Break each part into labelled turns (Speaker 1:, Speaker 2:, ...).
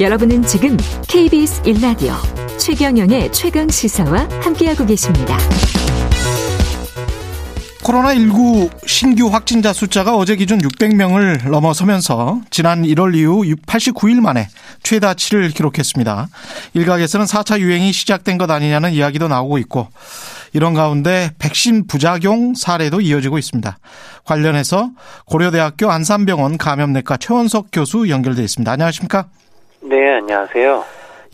Speaker 1: 여러분은 지금 KBS 1라디오 최경영의 최강 시사와 함께하고 계십니다.
Speaker 2: 코로나19 신규 확진자 숫자가 어제 기준 600명을 넘어서면서 지난 1월 이후 89일 만에 최다치를 기록했습니다. 일각에서는 4차 유행이 시작된 것 아니냐는 이야기도 나오고 있고 이런 가운데 백신 부작용 사례도 이어지고 있습니다. 관련해서 고려대학교 안산병원 감염내과 최원석 교수 연결돼 있습니다. 안녕하십니까?
Speaker 3: 네, 안녕하세요.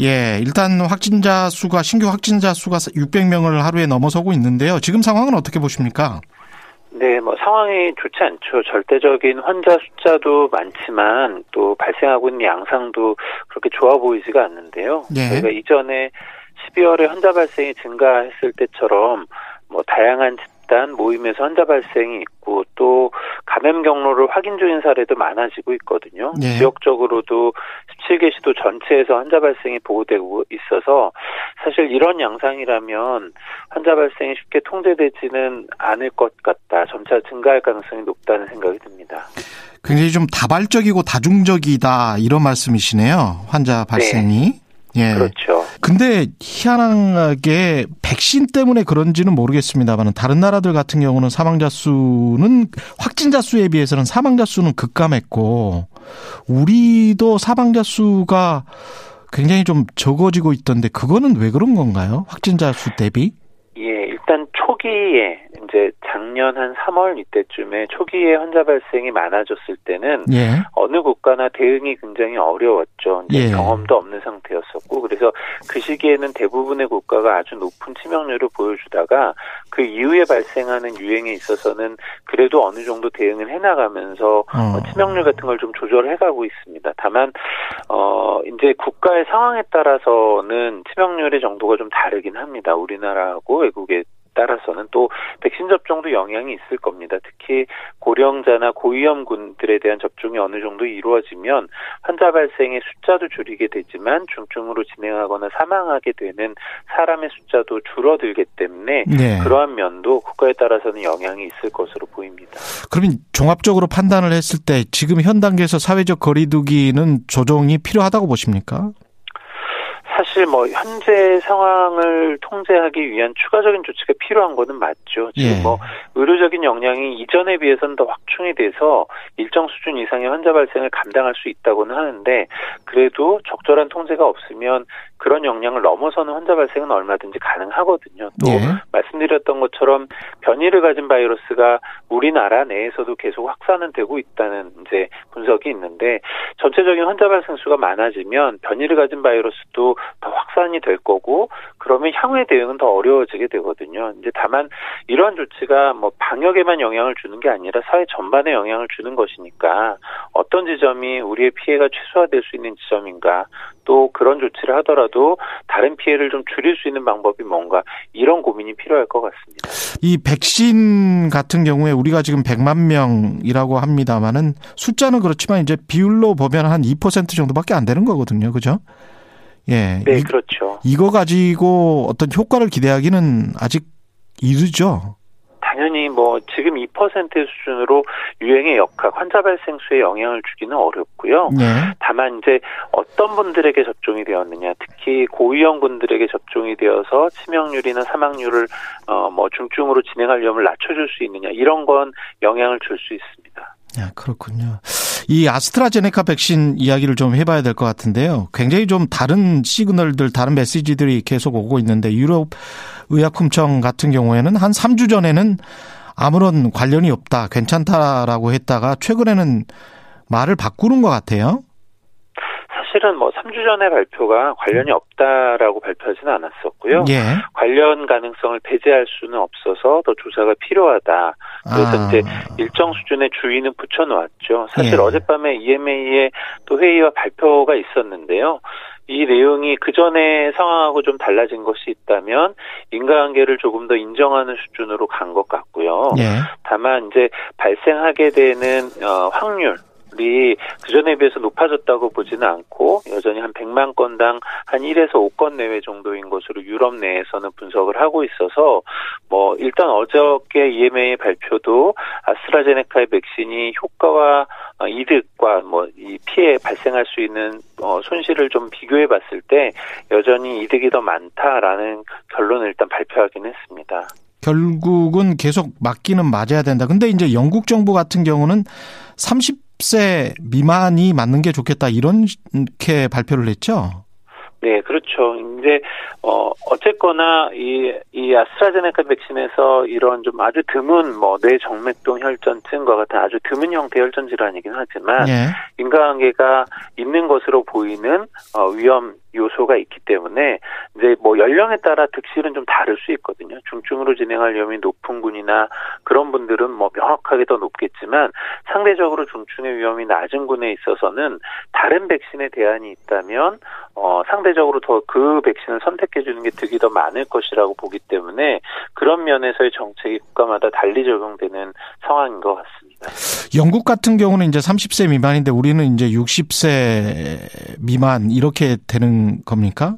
Speaker 2: 예, 일단 확진자 수가 신규 확진자 수가 600명을 하루에 넘어서고 있는데요. 지금 상황은 어떻게 보십니까?
Speaker 3: 네, 뭐 상황이 좋지 않죠. 절대적인 환자 숫자도 많지만 또 발생하고 있는 양상도 그렇게 좋아 보이지가 않는데요. 예. 저희가 이전에 12월에 환자 발생이 증가했을 때처럼 뭐 다양한 집단 모임에서 환자 발생이 있고 또 감염 경로를 확인 중인 사례도 많아지고 있거든요. 네. 지역적으로도 17개 시도 전체에서 환자 발생이 보고되고 있어서 사실 이런 양상이라면 환자 발생이 쉽게 통제되지는 않을 것 같다. 점차 증가할 가능성이 높다는 생각이 듭니다.
Speaker 2: 굉장히 좀 다발적이고 다중적이다 이런 말씀이시네요. 환자 발생이.
Speaker 3: 네. 예. 그렇죠.
Speaker 2: 근데 희한하게 백신 때문에 그런지는 모르겠습니다만 다른 나라들 같은 경우는 사망자 수는 확진자 수에 비해서는 사망자 수는 급감했고 우리도 사망자 수가 굉장히 좀 적어지고 있던데 그거는 왜 그런 건가요? 확진자 수 대비?
Speaker 3: 예, 일단 초기에 이제 작년 한 3월 이때쯤에 초기에 환자 발생이 많아졌을 때는 예. 어느 국가나 대응이 굉장히 어려웠죠. 예. 경험도 없는 상태였었고 그래서 그 시기에는 대부분의 국가가 아주 높은 치명률을 보여주다가 그 이후에 발생하는 유행에 있어서는 그래도 어느 정도 대응을 해나가면서 어. 치명률 같은 걸 좀 조절해가고 있습니다. 다만 어 이제 국가의 상황에 따라서는 치명률의 정도가 좀 다르긴 합니다. 우리나라하고 외국의 따라서는 또 백신 접종도 영향이 있을 겁니다. 특히 고령자나 고위험군들에 대한 접종이 어느 정도 이루어지면 환자 발생의 숫자도 줄이게 되지만 중증으로 진행하거나 사망하게 되는 사람의 숫자도 줄어들기 때문에 네. 그러한 면도 국가에 따라서는 영향이 있을 것으로 보입니다.
Speaker 2: 그러면 종합적으로 판단을 했을 때 지금 현 단계에서 사회적 거리두기는 조정이 필요하다고 보십니까?
Speaker 3: 사실 뭐 현재 상황을 통제하기 위한 추가적인 조치가 필요한 거는 맞죠. 지금 예. 뭐 의료적인 역량이 이전에 비해서는 더 확충이 돼서 일정 수준 이상의 환자 발생을 감당할 수 있다고는 하는데 그래도 적절한 통제가 없으면 그런 역량을 넘어서는 환자 발생은 얼마든지 가능하거든요. 또 예. 말씀드렸던 것처럼 변이를 가진 바이러스가 우리나라 내에서도 계속 확산은 되고 있다는 이제 분석이 있는데 전체적인 환자 발생 수가 많아지면 변이를 가진 바이러스도 더 확산이 될 거고 그러면 향후의 대응은 더 어려워지게 되거든요. 이제 다만 이러한 조치가 뭐 방역에만 영향을 주는 게 아니라 사회 전반에 영향을 주는 것이니까 어떤 지점이 우리의 피해가 최소화될 수 있는 지점인가 또 그런 조치를 하더라도 다른 피해를 좀 줄일 수 있는 방법이 뭔가 이런 고민이 필요할 것 같습니다.
Speaker 2: 이 백신 같은 경우에 우리가 지금 100만 명이라고 합니다만은 숫자는 그렇지만 이제 비율로 보면 한 2% 정도밖에 안 되는 거거든요. 그죠?
Speaker 3: 예. 네, 그렇죠.
Speaker 2: 이거 가지고 어떤 효과를 기대하기는 아직 이르죠.
Speaker 3: 당연히 뭐 지금 2% 수준으로 유행의 역학, 환자 발생 수에 영향을 주기는 어렵고요. 네. 다만 이제 어떤 분들에게 접종이 되었느냐, 특히 고위험 분들에게 접종이 되어서 치명률이나 사망률을 어 뭐 중증으로 진행할 위험을 낮춰줄 수 있느냐 이런 건 영향을 줄 수 있습니다.
Speaker 2: 야, 그렇군요. 이 아스트라제네카 백신 이야기를 좀 해봐야 될 것 같은데요. 굉장히 좀 다른 시그널들, 다른 메시지들이 계속 오고 있는데 유럽 의약품청 같은 경우에는 한 3주 전에는 아무런 관련이 없다, 괜찮다라고 했다가 최근에는 말을 바꾸는 것 같아요.
Speaker 3: 사실은 뭐 3주 전에 발표가 관련이 없다라고 발표하지는 않았었고요. 예. 관련 가능성을 배제할 수는 없어서 더 조사가 필요하다. 그래서 아. 이제 일정 수준의 주의는 붙여놓았죠. 사실 예. 어젯밤에 EMA의 또 회의와 발표가 있었는데요. 이 내용이 그 전에 상황하고 좀 달라진 것이 있다면 인과관계를 조금 더 인정하는 수준으로 간 것 같고요. 예. 다만 이제 발생하게 되는 어, 확률 이 그전에 비해서 높아졌다고 보지는 않고 여전히 한 100만 건당 한 1에서 5건 내외 정도인 것으로 유럽 내에서는 분석을 하고 있어서 뭐 일단 어저께 EMA 발표도 아스트라제네카의 백신이 효과와 이득과 뭐 이 피해 발생할 수 있는 어 손실을 좀 비교해 봤을 때 여전히 이득이 더 많다라는 결론을 일단 발표하긴 했습니다.
Speaker 2: 결국은 계속 맞기는 맞아야 된다. 근데 이제 영국 정부 같은 경우는 30 세 미만이 맞는 게 좋겠다 이렇게 발표를 했죠.
Speaker 3: 네, 그렇죠. 이제 어 어쨌거나 이 이 아스트라제네카 백신에서 이런 좀 아주 드문 뭐 뇌정맥동 혈전증과 같은 아주 드문 형태 혈전 질환이긴 하지만 예. 인과관계가 있는 것으로 보이는 어 위험 요소가 있기 때문에 이제 뭐 연령에 따라 득실은 좀 다를 수 있거든요. 중증으로 진행할 위험이 높은 군이나 그런 분들은 뭐 명확하게 더 높겠지만 상대적으로 중증의 위험이 낮은 군에 있어서는 다른 백신에 대안이 있다면 어 상대 적으로 더 그 백신을 선택해 주는 게 득이 더 많을 것이라고 보기 때문에 그런 면에서의 정책이 국가마다 달리 적용되는 상황인 것 같습니다.
Speaker 2: 영국 같은 경우는 이제 30세 미만인데 우리는 이제 60세 미만 이렇게 되는 겁니까?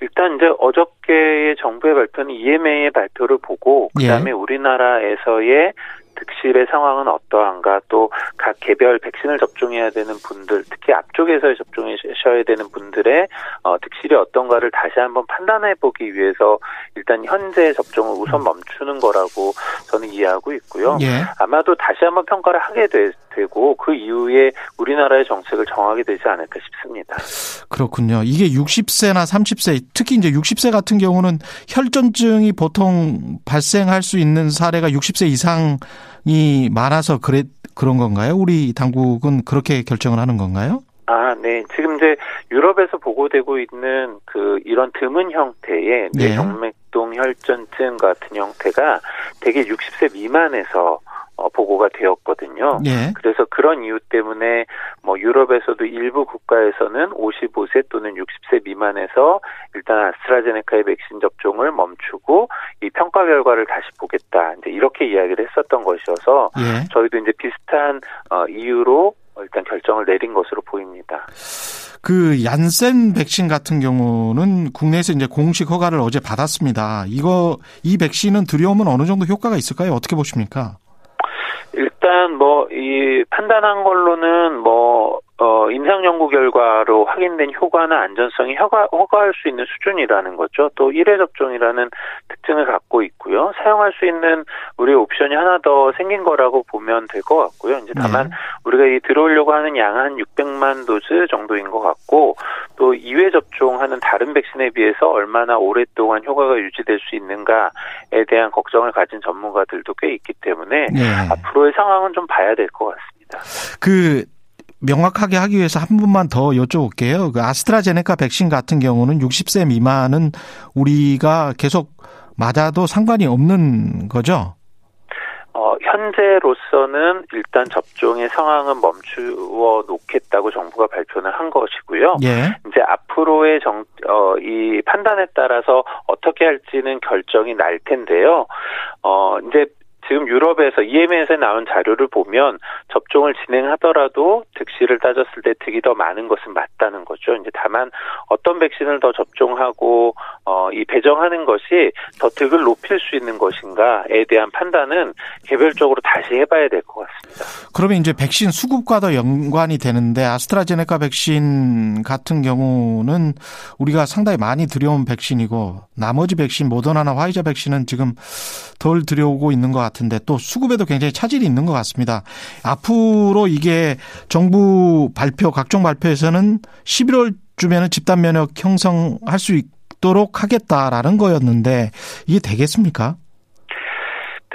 Speaker 3: 일단 이제 어저께의 정부의 발표는 EMA의 발표를 보고 그다음에 예. 우리나라에서의 득실의 상황은 어떠한가 또 각 개별 백신을 접종해야 되는 분들 특히 앞쪽에서 접종하셔야 되는 분들의 어, 득실이 어떤가를 다시 한번 판단해 보기 위해서 일단 현재 접종을 우선 멈추는 거라고 저는 이해하고 있고요. 예. 아마도 다시 한번 평가를 하게 되, 되고 그 이후에 우리나라의 정책을 정하게 되지 않을까 싶습니다.
Speaker 2: 그렇군요. 이게 60세나 30세 특히 이제 60세 같은 경우는 혈전증이 보통 발생할 수 있는 사례가 60세 이상 이 많아서 그래 그런 건가요? 우리 당국은 그렇게 결정을 하는 건가요?
Speaker 3: 아, 네. 지금 이제 유럽에서 보고되고 있는 그 이런 드문 형태의 네. 뇌정맥동 혈전증 같은 형태가 대개 60세 미만에서 어, 보고가 되었거든요. 예. 그래서 그런 이유 때문에 뭐 유럽에서도 일부 국가에서는 55세 또는 60세 미만에서 일단 아스트라제네카의 백신 접종을 멈추고 이 평가 결과를 다시 보겠다. 이제 이렇게 이야기를 했었던 것이어서 예. 저희도 이제 비슷한 어, 이유로 일단 결정을 내린 것으로 보입니다.
Speaker 2: 그 얀센 백신 같은 경우는 국내에서 이제 공식 허가를 어제 받았습니다. 이거 이 백신은 들여오면 어느 정도 효과가 있을까요? 어떻게 보십니까?
Speaker 3: 일단 뭐 이 판단한 걸로는 뭐 어, 임상 연구 결과로 확인된 효과나 안전성이 허가, 허가할 수 있는 수준이라는 거죠. 또 1회 접종이라는 특징을 갖고 있고요. 사용할 수 있는 우리의 옵션이 하나 더 생긴 거라고 보면 될 것 같고요. 이제 다만 네. 우리가 이 들어오려고 하는 양은 한 600만 도즈 정도인 것 같고 또 2회 접종하는 다른 백신에 비해서 얼마나 오랫동안 효과가 유지될 수 있는가에 대한 걱정을 가진 전문가들도 꽤 있기 때문에 네. 앞으로의 상황은 좀 봐야 될 것 같습니다.
Speaker 2: 그 명확하게 하기 위해서 한 분만 더 여쭤볼게요. 그 아스트라제네카 백신 같은 경우는 60세 미만은 우리가 계속 맞아도 상관이 없는 거죠?
Speaker 3: 어, 현재로서는 일단 접종의 상황은 멈추어 놓겠다고 정부가 발표는 한 것이고요. 예. 이제 앞으로의 정, 어, 이 판단에 따라서 어떻게 할지는 결정이 날 텐데요. 어, 이제 지금 유럽에서 EMA에서 나온 자료를 보면 접종을 진행하더라도 득실을 따졌을 때 득이 더 많은 것은 맞다는 거죠. 이제 다만 어떤 백신을 더 접종하고 어, 이 배정하는 것이 더 득을 높일 수 있는 것인가에 대한 판단은 개별적으로 다시 해봐야 될 것 같습니다.
Speaker 2: 그러면 이제 백신 수급과도 연관이 되는데 아스트라제네카 백신 같은 경우는 우리가 상당히 많이 들여온 백신이고 나머지 백신 모더나나 화이자 백신은 지금 덜 들여오고 있는 것 같 은데 또 수급에도 굉장히 차질이 있는 것 같습니다. 앞으로 이게 정부 발표 각종 발표에서는 11월 주면은 집단 면역 형성할 수 있도록 하겠다라는 거였는데 이게 되겠습니까?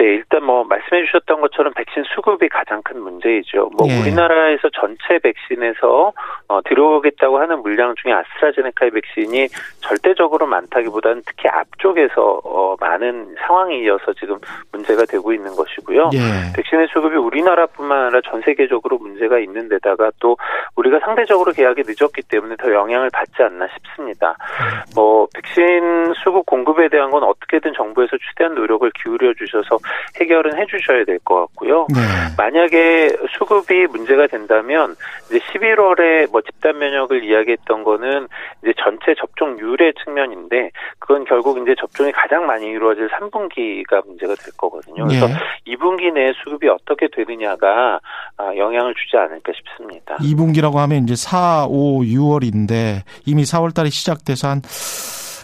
Speaker 3: 네, 일단 뭐 말씀해 주셨던 것처럼 백신 수급이 가장 큰 문제이죠. 뭐 예. 우리나라에서 전체 백신에서 어, 들어오겠다고 하는 물량 중에 아스트라제네카의 백신이 절대적으로 많다기보다는 특히 앞쪽에서 어, 많은 상황이 이어서 지금 문제가 되고 있는 것이고요. 예. 백신의 수급이 우리나라뿐만 아니라 전 세계적으로 문제가 있는 데다가 또 우리가 상대적으로 계약이 늦었기 때문에 더 영향을 받지 않나 싶습니다. 음. 뭐 백신 수급 공급에 대한 건 어떻게든 정부에서 최대한 노력을 기울여 주셔서 해결은 해 주셔야 될 것 같고요. 네. 만약에 수급이 문제가 된다면 이제 11월에 뭐 집단 면역을 이야기했던 거는 이제 전체 접종률의 측면인데 그건 결국 이제 접종이 가장 많이 이루어질 3분기가 문제가 될 거거든요. 그래서 네. 2분기 내에 수급이 어떻게 되느냐가 아, 영향을 주지 않을까 싶습니다.
Speaker 2: 2분기라고 하면 이제 4, 5, 6월인데 이미 4월 달에 시작돼서 한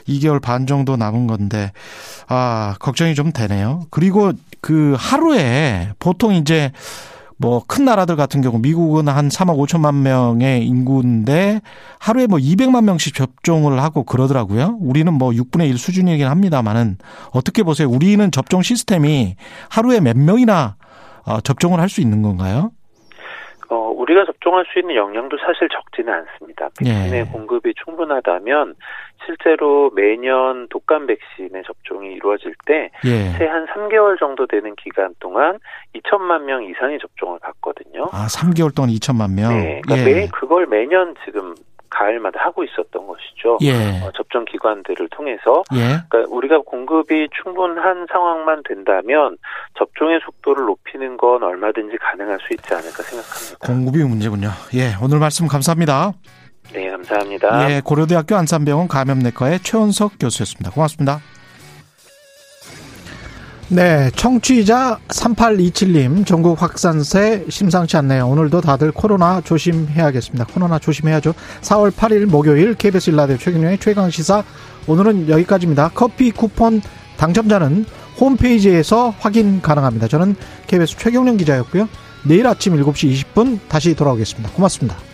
Speaker 2: 2개월 반 정도 남은 건데 아, 걱정이 좀 되네요. 그리고 그 하루에 보통 이제 뭐 큰 나라들 같은 경우 미국은 한 3억 5천만 명의 인구인데 하루에 뭐 200만 명씩 접종을 하고 그러더라고요. 우리는 뭐 6분의 1 수준이긴 합니다만은 어떻게 보세요? 우리는 접종 시스템이 하루에 몇 명이나 어, 접종을 할 수 있는 건가요?
Speaker 3: 어, 우리가 접종할 수 있는 영향도 사실 적지는 않습니다. 백신의 예. 공급이 충분하다면 실제로 매년 독감 백신의 접종이 이루어질 때 새한 예. 3개월 정도 되는 기간 동안 2천만 명 이상의 접종을 받거든요.
Speaker 2: 아, 3개월 동안 2천만 명.
Speaker 3: 네. 그러니까 예. 매 그걸 매년 지금 가을마다 하고 있었던 것이죠. 예. 어, 접종 기관들을 통해서 예. 그러니까 우리가 공급이 충분한 상황만 된다면 접종의 속도를 높이는 건 얼마든지 가능할 수 있지 않을까 생각합니다.
Speaker 2: 공급이 문제군요. 예, 오늘 말씀 감사합니다.
Speaker 3: 네, 감사합니다.
Speaker 2: 예, 고려대학교 안산병원 감염내과의 최원석 교수였습니다. 고맙습니다. 네, 청취자 3827님, 전국 확산세 심상치 않네요. 오늘도 다들 코로나 조심해야겠습니다. 코로나 조심해야죠. 4월 8일 목요일 KBS 일라디오 최경영의 최강 시사 오늘은 여기까지입니다. 커피 쿠폰 당첨자는 홈페이지에서 확인 가능합니다. 저는 KBS 최경영 기자였고요. 내일 아침 7시 20분 다시 돌아오겠습니다. 고맙습니다.